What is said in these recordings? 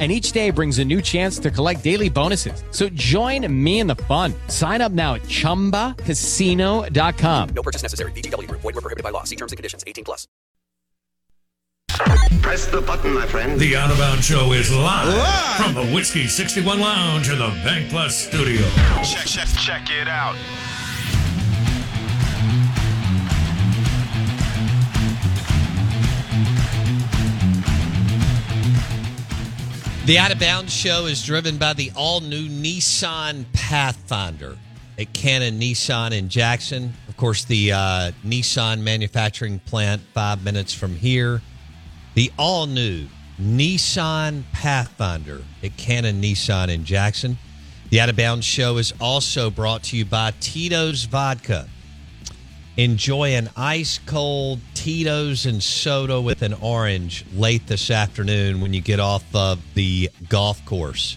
and each day brings a new chance to collect daily bonuses. So join me in the fun. Sign up now at ChumbaCasino.com. No purchase necessary. VGW. Void were prohibited by law. See terms and conditions. 18 plus. Press the button, my friend. The Out of Bounds Show is live, live, from the Whiskey 61 Lounge in the Bank Plus studio. Check, check, check it out. The Out of Bounds show is driven by the all new Nissan Pathfinder at Cannon Nissan in Jackson. Of course, the uh, Nissan manufacturing plant five minutes from here. The all new Nissan Pathfinder at Cannon Nissan in Jackson. The Out of Bounds show is also brought to you by Tito's Vodka. Enjoy an ice cold Tito's and soda with an orange late this afternoon when you get off of the golf course.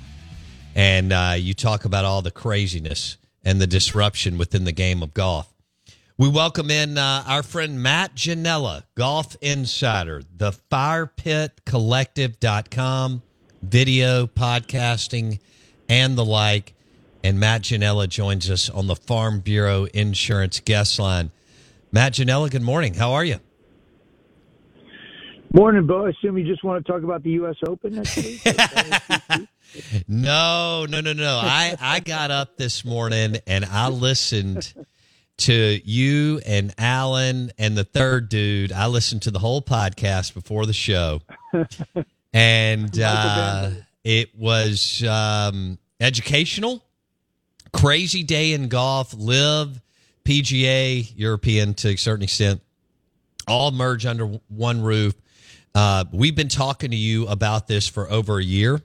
And uh, you talk about all the craziness and the disruption within the game of golf. We welcome in uh, our friend Matt Ginella, Golf Insider, the firepitcollective.com, video, podcasting, and the like. And Matt Ginella joins us on the Farm Bureau Insurance guest line. Matt Ginella, good morning. How are you? Morning, Bo. I assume you just want to talk about the U.S. Open next week? no, no, no, no. I, I got up this morning and I listened to you and Alan and the third dude. I listened to the whole podcast before the show. And uh, it was um, educational, crazy day in golf, LIV PGA, European to a certain extent, all merge under one roof. Uh, we've been talking to you about this for over a year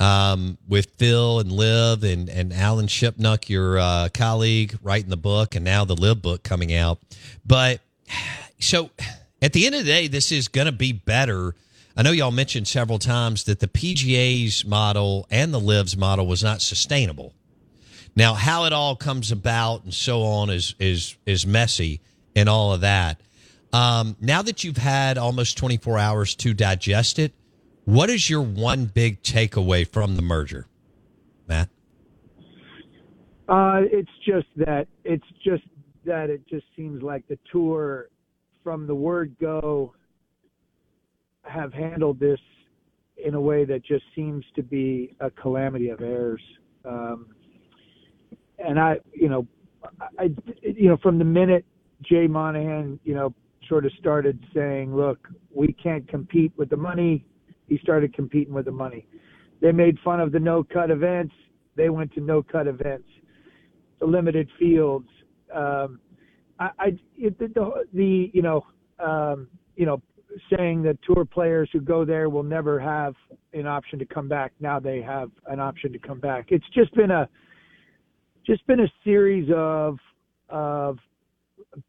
um, with Phil and LIV and, and Alan Shipnuck, your uh, colleague, writing the book, and now the LIV book coming out. But so at the end of the day, this is going to be better. I know y'all mentioned several times that the PGA's model and the LIV's model was not sustainable. Now, how it all comes about and so on is is is messy and all of that. Um, now that you've had almost 24 hours to digest it, what is your one big takeaway from the merger, Matt? Uh, it's just that it's just that it just seems like the tour, from the word go, have handled this in a way that just seems to be a calamity of errors. Um, and I, you know, I, you know, from the minute Jay Monahan, you know, sort of started saying, look, we can't compete with the money, he started competing with the money. They made fun of the no cut events. They went to no cut events, the limited fields. Um, I, I it, the, the, you know, um, you know, saying that tour players who go there will never have an option to come back. Now they have an option to come back. It's just been a, just been a series of of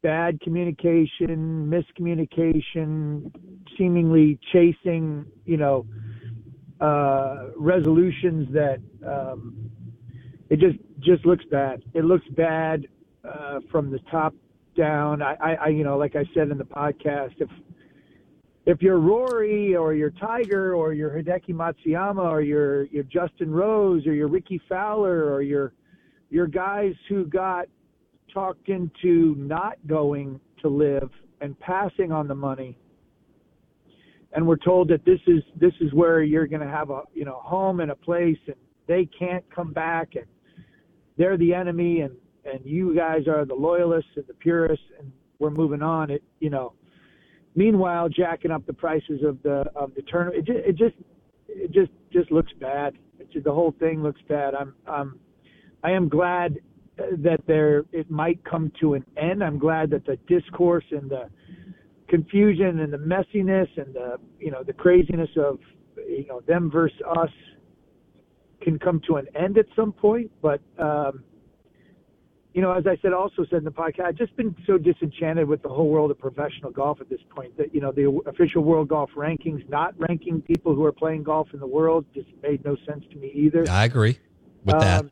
bad communication, miscommunication, seemingly chasing, you know, uh, resolutions that um, it just just looks bad. It looks bad uh, from the top down. I, I, I, you know, like I said in the podcast, if if you're Rory or you're Tiger or you're Hideki Matsuyama or you're you're Justin Rose or you're Rickie Fowler or you're your guys who got talked into not going to LIV and passing on the money and we're told that this is this is where you're going to have a you know home and a place and they can't come back and they're the enemy and and you guys are the loyalists and the purists and we're moving on it you know meanwhile jacking up the prices of the of the tournament. It just it just it just just looks bad. It just, the whole thing looks bad. I'm um I am glad that there it might come to an end. I'm glad that the discourse and the confusion and the messiness and the you know the craziness of you know them versus us can come to an end at some point. But um, you know, as I said, also said in the podcast, I've just been so disenchanted with the whole world of professional golf at this point that, you know, the official world golf rankings, not ranking people who are playing golf in the world just made no sense to me either. I agree with that.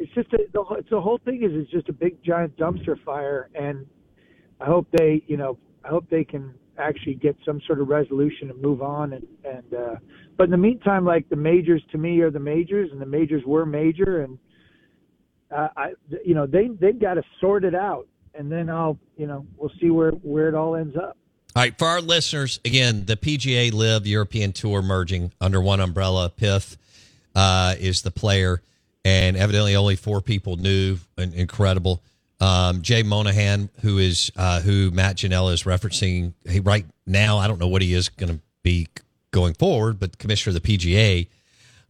It's just a, the, whole- it's the whole thing is it's just a big giant dumpster fire, and I hope they, you know, I hope they can actually get some sort of resolution and move on. And and uh, but in the meantime, like the majors to me are the majors, and the majors were major, and uh, I, you know, they they've got to sort it out, and then I'll, you know, we'll see where where it all ends up. All right, for our listeners, again, the PGA LIV European Tour merging under one umbrella. PIF uh, is the player, and evidently only four people knew. Incredible. Um, Jay Monahan, who is uh, who Matt Ginella is referencing, he right now I don't know what he is going to be going forward, but commissioner of the PGA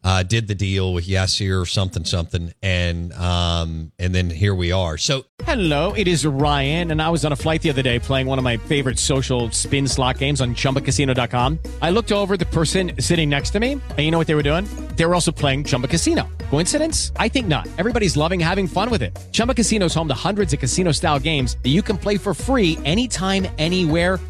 uh, did the deal with Yasir or something something, and um, and then here we are. So Hello, it is Ryan, and I was on a flight the other day playing one of my favorite social spin slot games on chumbacasino.com. I looked over the person sitting next to me, and you know what they were doing? They were also playing Chumba Casino. Coincidence? I think not. Everybody's loving having fun with it. Chumba Casino is home to hundreds of casino style games that you can play for free anytime, anywhere,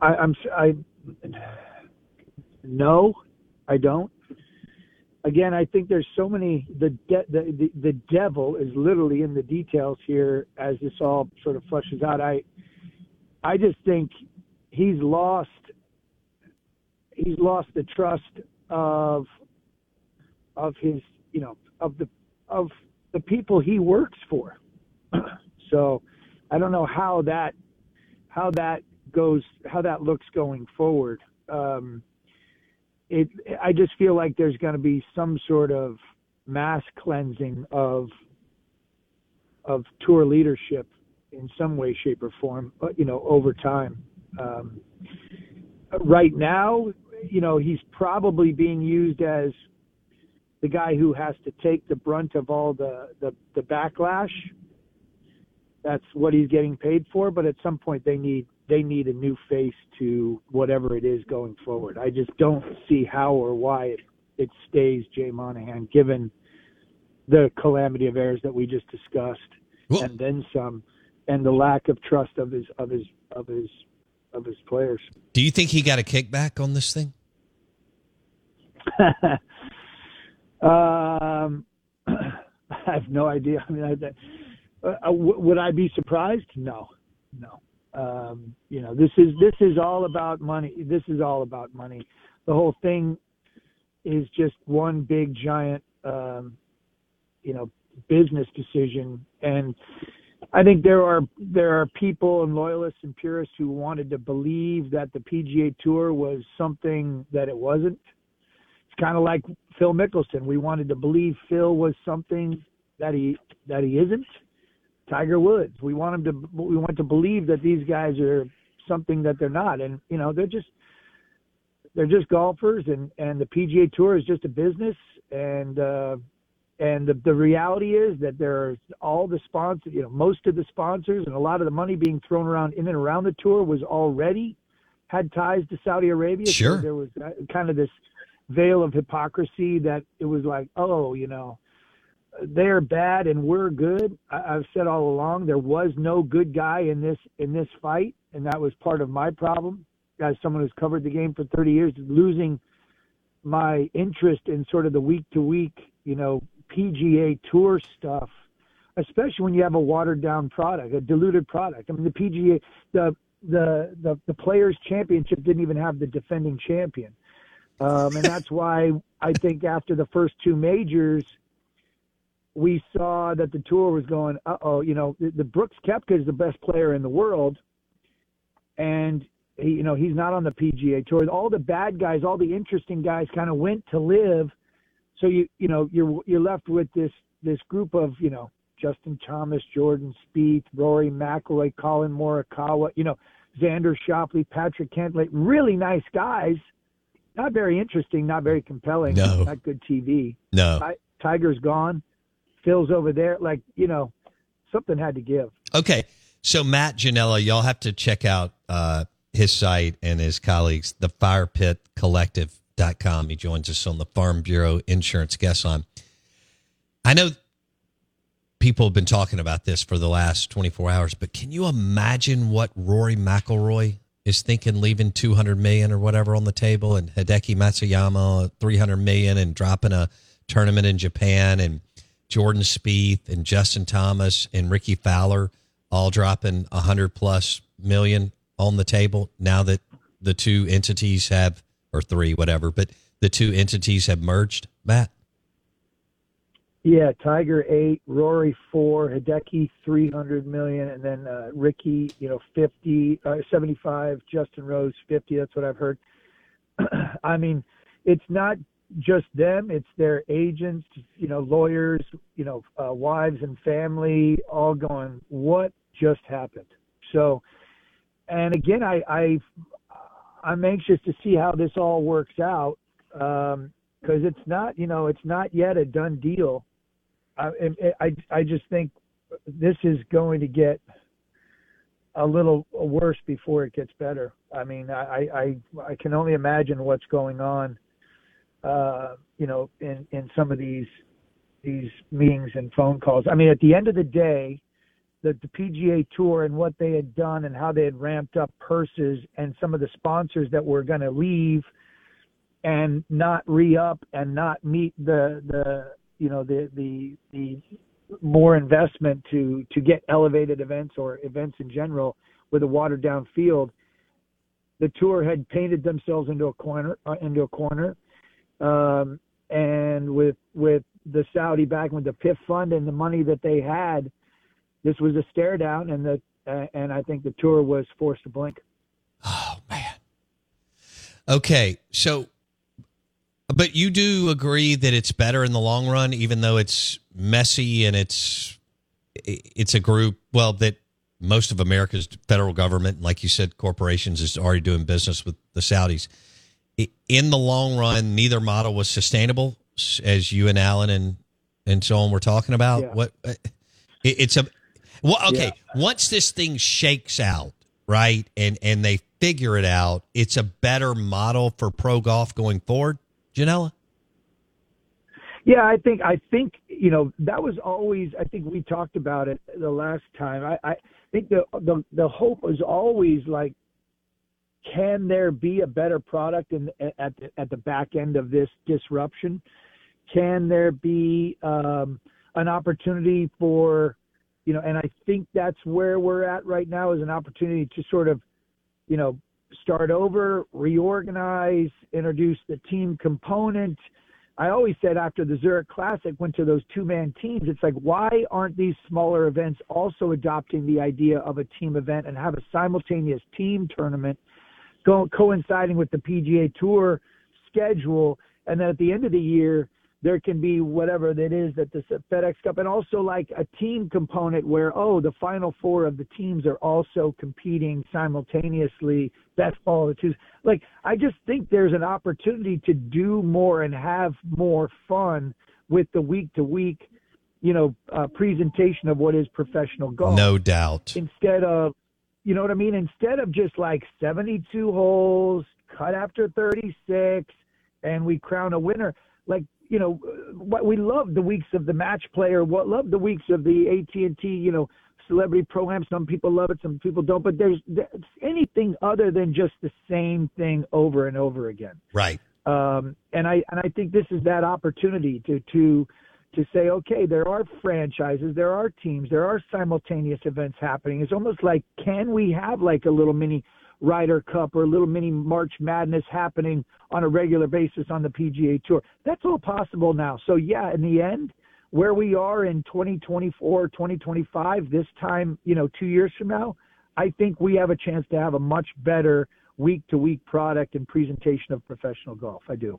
I, I'm I no, I don't. Again, I think there's so many. The, de- the the the devil is literally in the details here as this all sort of flushes out. I I just think he's lost he's lost the trust of of his you know of the of the people he works for. so I don't know how that how that goes how that looks going forward. Um, it I just feel like there's going to be some sort of mass cleansing of of tour leadership in some way, shape, or form. uh, You know, over time. Um, right now, you know, he's probably being used as the guy who has to take the brunt of all the the, the backlash. That's what he's getting paid for. But at some point, they need they need a new face to whatever it is going forward. I just don't see how or why it, it stays Jay Monahan, given the calamity of errors that we just discussed, and then some, and the lack of trust of his of his of his of his players. Do you think he got a kickback on this thing? um, I have no idea. I mean, I, uh, w- would I be surprised? No, no. Um, you know, this is this is all about money. This is all about money. The whole thing is just one big giant, um, you know, business decision. And I think there are there are people and loyalists and purists who wanted to believe that the PGA Tour was something that it wasn't. It's kind of like Phil Mickelson. We wanted to believe Phil was something that he that he isn't. Tiger Woods. We want them to we want to believe that these guys are something that they're not. And you know, they're just they're just golfers and and the PGA Tour is just a business and uh and the the reality is that there's all the sponsors, you know, most of the sponsors and a lot of the money being thrown around in and around the tour was already had ties to Saudi Arabia. So Sure. there was uh, kind of this veil of hypocrisy that it was like, oh, you know, they're bad and we're good. I, I've said all along there was no good guy in this in this fight, and that was part of my problem as someone who's covered the game for 30 years, losing my interest in sort of the week to week, you know, PGA Tour stuff, especially when you have a watered down product, a diluted product. I mean, the PGA, the the the, the Players Championship didn't even have the defending champion, um, and that's why I think after the first two majors, we saw that the tour was going, uh oh, you know, the, the Brooks Koepka is the best player in the world, and he, you know, he's not on the PGA tour. All the bad guys, all the interesting guys, kind of went to LIV. So you, you know, you're you're left with this this group of, you know, Justin Thomas, Jordan Spieth, Rory McIlroy, Collin Morikawa, you know, Xander Schauffele, Patrick Cantlay, really nice guys. Not very interesting, not very compelling. No. Not good TV. No. Ti- Tiger's gone. Phil's over there. Like, you know, something had to give. Okay. So Matt Ginella, y'all have to check out uh, his site and his colleagues, the firepitcollective.com. He joins us on the Farm Bureau Insurance Guest Line. I know people have been talking about this for the last 24 hours, but can you imagine what Rory McIlroy is thinking leaving 200 million or whatever on the table and Hideki Matsuyama 300 million and dropping a tournament in Japan and Jordan Spieth and Justin Thomas and Rickie Fowler all dropping a 100 plus million on the table now that the two entities have or three whatever, but the two entities have merged, Matt? Yeah, Tiger eight, Rory four, Hideki three hundred million, and then uh, Rickie, you know, fifty, uh, seventy-five. Justin Rose fifty. That's what I've heard. I mean, it's not just them; it's their agents, you know, lawyers, you know, uh, wives and family, all going, "What just happened?" So, and again, I, I I'm anxious to see how this all works out because um, it's not, you know, it's not yet a done deal. I, I, I just think this is going to get a little worse before it gets better. I mean, I, I, I can only imagine what's going on, uh, you know, in, in some of these, these meetings and phone calls. I mean, at the end of the day, the, the PGA Tour and what they had done and how they had ramped up purses and some of the sponsors that were going to leave and not re up and not meet the the you know the the the more investment to to get elevated events or events in general with a watered down field the tour had painted themselves into a corner uh, into a corner um and with with the Saudi backing with the PIF fund and the money that they had this was a stare down and the uh, and I think the tour was forced to blink Oh man. Okay, so but you do agree that it's better in the long run, even though it's messy and it's it's a group well that most of America's federal government, like you said, corporations is already doing business with the Saudis. In the long run, neither model was sustainable, as you and Alan and and so on were talking about. Yeah. What uh, it, it's a well, okay. Yeah. Once this thing shakes out, right, and and they figure it out, it's a better model for pro golf going forward. Ginella? Yeah, I think I think you know that was always. I think we talked about it the last time. I, I think the, the the hope was always like, can there be a better product in at the, at the back end of this disruption? Can there be um, an opportunity for, you know? And I think that's where we're at right now is an opportunity to sort of, you know, start over, reorganize, introduce the team component. I always said after the Zurich Classic went to those two man teams, it's like, why aren't these smaller events also adopting the idea of a team event and have a simultaneous team tournament go, coinciding with the PGA Tour schedule? And then at the end of the year, there can be whatever that is that the FedEx Cup, and also like a team component where oh the final four of the teams are also competing simultaneously. Best ball of the two. Like I just think there's an opportunity to do more and have more fun with the week to week, you know, uh, presentation of what is professional golf. No doubt. Instead of, you know what I mean? Instead of just like 72 holes, cut after 36, and we crown a winner. Like you know, what we love the weeks of the match player. What love the weeks of the AT and T, you know, celebrity program. Some people love it, some people don't. But there's, there's anything other than just the same thing over and over again. Right. Um, and I and I think this is that opportunity to to to say, okay, there are franchises, there are teams, there are simultaneous events happening. It's almost like, can we have like a little mini Ryder Cup or a little mini March Madness happening on a regular basis on the PGA Tour? That's all possible now. So yeah, in the end, where we are in 2024, 2025, this time, you know, two years from now, I think we have a chance to have a much better week to week product and presentation of professional golf. I do.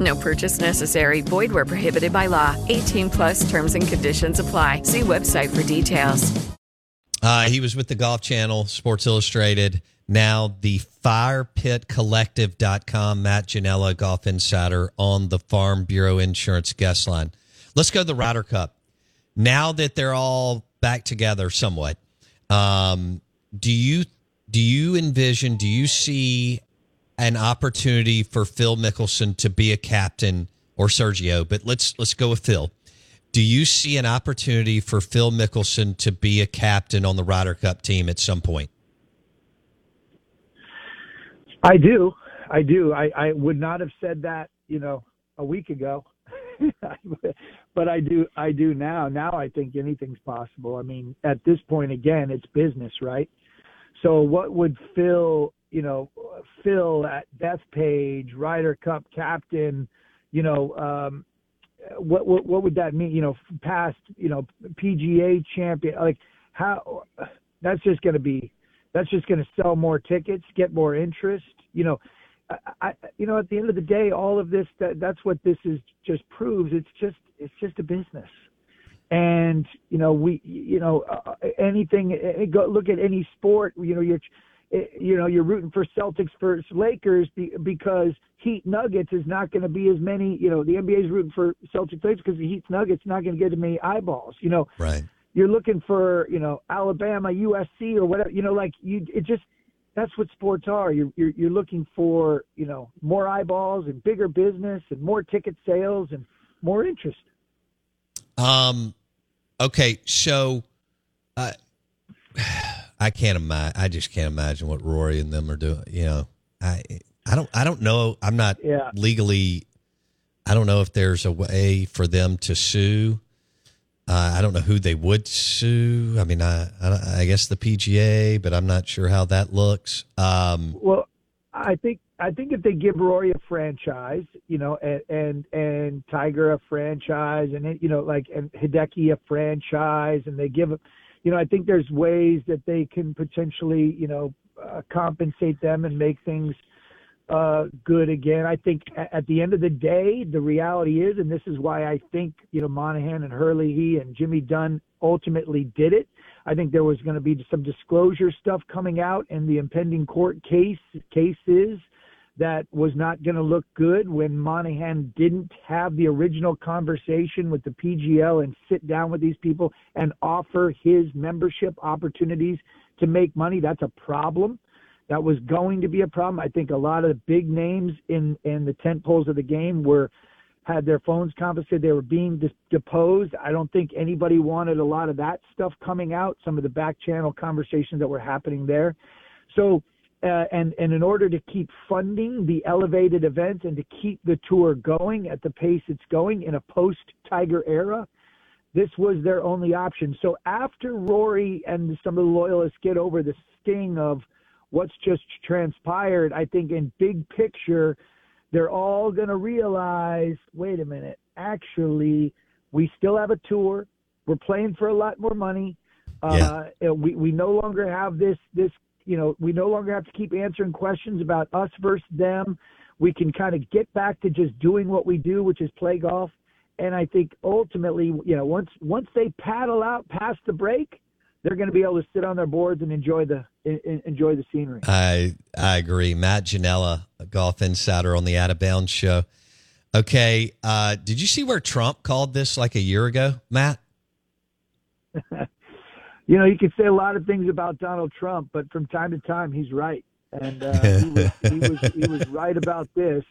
No purchase necessary. Void where prohibited by law. 18 plus terms and conditions apply. See website for details. Uh, he was with the Golf Channel, Sports Illustrated. Now the firepitcollective.com, Matt Ginella, Golf Insider on the Farm Bureau Insurance guest line. Let's go to the Ryder Cup. Now that they're all back together somewhat, um, do you do you envision, do you see an opportunity for Phil Mickelson to be a captain or Sergio? But let's let's go with Phil. Do you see an opportunity for Phil Mickelson to be a captain on the Ryder Cup team at some point? I do. I do. I, I would not have said that, you know, a week ago. but I do I do now. Now I think anything's possible. I mean, at this point again, it's business, right? So what would Phil, you know, Phil at Bethpage, Ryder Cup captain, you know, um what what what would that mean, you know, past, you know, PGA champion like how that's just going to be that's just going to sell more tickets, get more interest. You know, I, you know, at the end of the day, all of this that, that's what this is just proves. It's just it's just a business, and you know we you know uh, anything. Uh, go look at any sport. You know you're you know you're rooting for Celtics versus Lakers because Heat Nuggets is not going to be as many. You know the NBA is rooting for Celtics Lakers because the Heat Nuggets not going to get as many eyeballs. You know, right you're looking for you know Alabama, USC, or whatever. You know, like you, it just that's what sports are. You're, you're you're looking for you know more eyeballs and bigger business and more ticket sales and more interest. Um. Okay, so. Uh, I can't imagine. I just can't imagine what Rory and them are doing. You know, I I don't I don't know. I'm not yeah. legally. I don't know if there's a way for them to sue uh, I don't know who they would sue. I mean, I, I, I guess the PGA, but I'm not sure how that looks. Um, well, I think I think if they give Rory a franchise, you know, and and, and Tiger a franchise, and you know, like and Hideki a franchise, and they give, you know, I think there's ways that they can potentially, you know, uh, compensate them and make things uh, good again. I think at the end of the day, the reality is, and this is why I think you know Monahan and Herlihy and Jimmy Dunn ultimately did it. I think there was going to be some disclosure stuff coming out in the impending court case cases that was not going to look good when Monahan didn't have the original conversation with the PGL and sit down with these people and offer his membership opportunities to make money. That's a problem that was going to be a problem. I think a lot of the big names in in the tent poles of the game were had their phones confiscated. They were being deposed. I don't think anybody wanted a lot of that stuff coming out. Some of the back channel conversations that were happening there. So, uh, and and in order to keep funding the elevated events and to keep the tour going at the pace it's going in a post Tiger era, this was their only option. So after Rory and some of the loyalists get over the sting of what's just transpired, I think in big picture, they're all going to realize, wait a minute, actually, we still have a tour. We're playing for a lot more money. Uh, we we no longer have this this you know we no longer have to keep answering questions about us versus them. We can kind of get back to just doing what we do, which is play golf. And I think ultimately, you know, once once they paddle out past the break, they're going to be able to sit on their boards and enjoy the en- enjoy the scenery. I I agree. Matt Ginella, a golf insider on the Out of Bounds show. Okay, uh, did you see where Trump called this like a year ago, Matt? you know, you can say a lot of things about Donald Trump, but from time to time, he's right, and uh, he, was, he was he was right about this.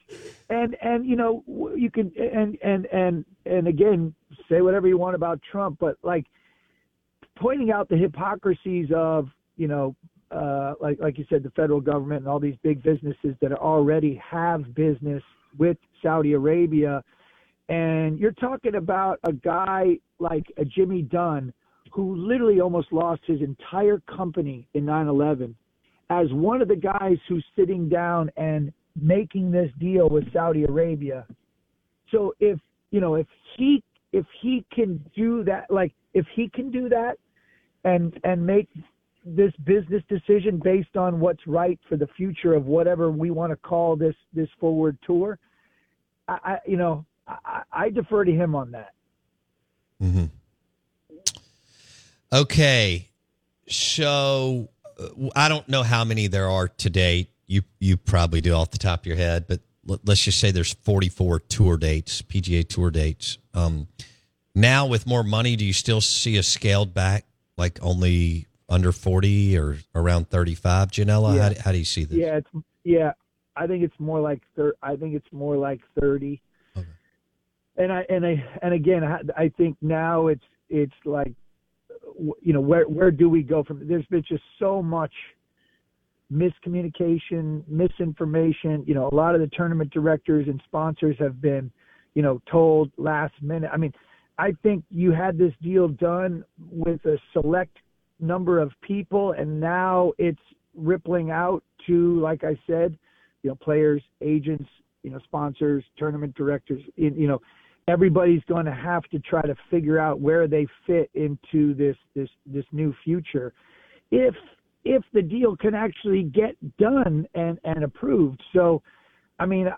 And and you know, you can and and and and again, say whatever you want about Trump, but like pointing out the hypocrisies of you know, uh, like like you said, the federal government and all these big businesses that already have business with Saudi Arabia. And you're talking about a guy like a Jimmy Dunn who literally almost lost his entire company in 9/11 as one of the guys who's sitting down and making this deal with Saudi Arabia. So if, you know, if he if he can do that like if he can do that and and make this business decision based on what's right for the future of whatever we want to call this this forward tour, I, I you know I, I defer to him on that. Mm-hmm. Okay, so uh, I don't know how many there are to date. You you probably do off the top of your head, but let, us just say there's 44 tour dates, PGA Tour dates. Um, now with more money, do you still see a scaled back, like only under 40 or around 35? Ginella, Yeah. how, how do you see this? Yeah, it's yeah. I think it's more like thir- I think it's more like thirty. Okay. And I and I and again, I, I think now it's it's like, you know, where where do we go from? There's been just so much miscommunication, misinformation. You know, a lot of the tournament directors and sponsors have been, you know, told last minute. I mean, I think you had this deal done with a select number of people, and now it's rippling out to, like I said, you know, players, agents, you know, sponsors, tournament directors. You know, everybody's going to have to try to figure out where they fit into this this this new future. If if the deal can actually get done and and approved. So, I mean,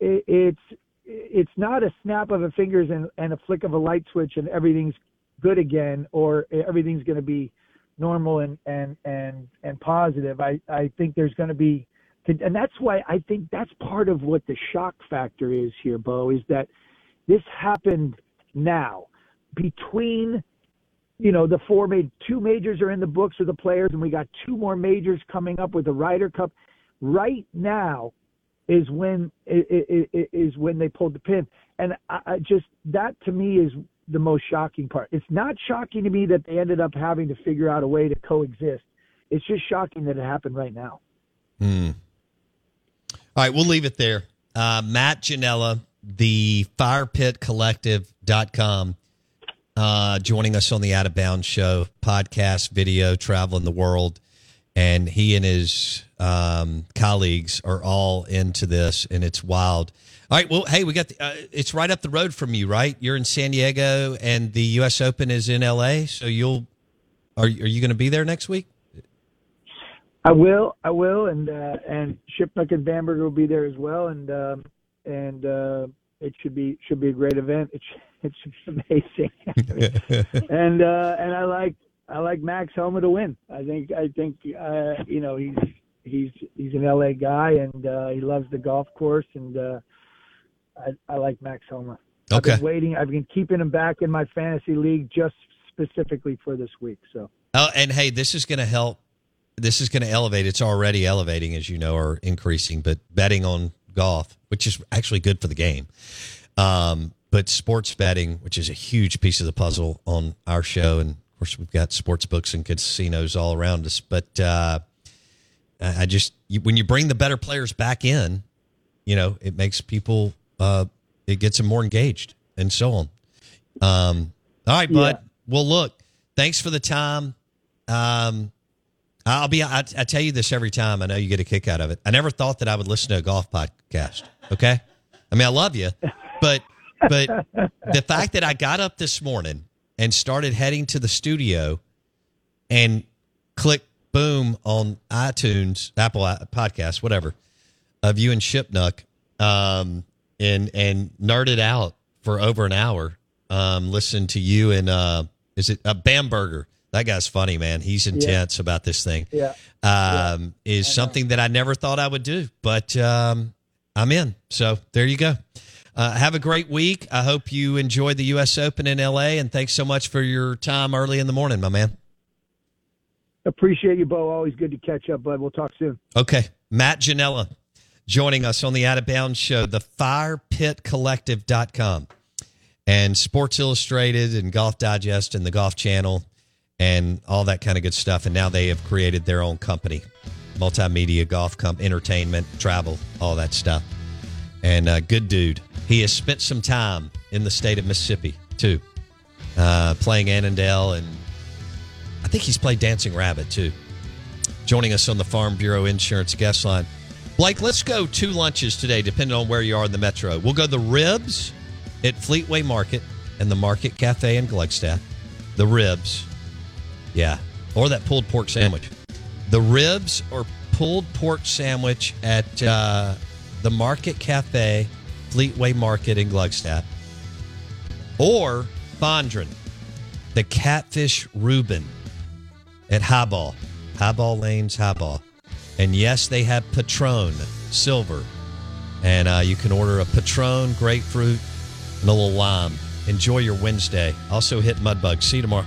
it, it's it's not a snap of a fingers and, and a flick of a light switch and everything's good again or everything's going to be normal and and and and positive. I I think there's going to be and that's why I think that's part of what the shock factor is here, Bo, is that this happened now. Between you know the four made two majors are in the books of the players and we got two more majors coming up with the Ryder Cup. Right now is when is when they pulled the pin. And I, just that to me is the most shocking part. It's not shocking to me that they ended up having to figure out a way to coexist. It's just shocking that it happened right now. Hmm. All right, we'll leave it there. Uh, Matt Ginella, the firepitcollective.com, uh, joining us on the Out of Bounds show, podcast, video, traveling the world. And he and his um, colleagues are all into this, and it's wild. All right, well, hey, we got the, uh, it's right up the road from you, right? You're in San Diego, and the U.S. Open is in L.A. So you'll are are you going to be there next week? I will, I will, and uh, and Shipnuck and Bamberger will be there as well, and um, and uh, it should be should be a great event. It should, it should be amazing, and uh, and I like I like Max Homa to win. I think I think uh, you know he's he's he's an LA guy and uh, he loves the golf course, and uh, I I like Max Homa. I've Okay. been waiting. I've been keeping him back in my fantasy league just specifically for this week. So. Oh, and hey, this is going to help. This is going to elevate. It's already elevating, as you know, or increasing. But betting on golf, which is actually good for the game, um, but sports betting, which is a huge piece of the puzzle on our show, and of course we've got sports books and casinos all around us. But uh, I just you, when you bring the better players back in, you know, it makes people, uh, it gets them more engaged, and so on. Um, all right, bud. Well, look, thanks for the time. Um, I'll be. I, I tell you this every time. I know you get a kick out of it. I never thought that I would listen to a golf podcast. Okay, I mean I love you, but but the fact that I got up this morning and started heading to the studio and click boom on iTunes, Apple Podcast, whatever, of you and Shipnuck, um, and and nerded out for over an hour. Um, listen to you and uh, Is it a Bamberger? That guy's funny, man. He's intense about this thing. Yeah. Um, is something that I never thought I would do, but um, I'm in. So there you go. Uh, have a great week. I hope you enjoyed the U.S. Open in L.A. And thanks so much for your time early in the morning, my man. Appreciate you, Bo. Always good to catch up, bud. We'll talk soon. Okay. Matt Ginella joining us on the Out of Bounds show, the firepitcollective.com and Sports Illustrated and Golf Digest and the Golf Channel and all that kind of good stuff. And now they have created their own company, multimedia, golf comp, entertainment, travel, all that stuff. And uh, good dude. He has spent some time in the state of Mississippi too, uh, playing Annandale, and I think he's played Dancing Rabbit too. Joining us on the Farm Bureau Insurance guest line. Blake, let's go two lunches today, depending on where you are in the metro. We'll go the ribs at Fleetway Market and the Market Cafe in Gluckstadt. The ribs. Yeah. Or that pulled pork sandwich. The ribs or pulled pork sandwich at uh, the Market Cafe, Fleetway Market in Gluckstadt. Or Fondren, the Catfish Reuben at Highball. Highball Lanes, Highball. And yes, they have Patron Silver. And uh, you can order a Patron grapefruit and a little lime. Enjoy your Wednesday. Also hit Mudbug. See you tomorrow.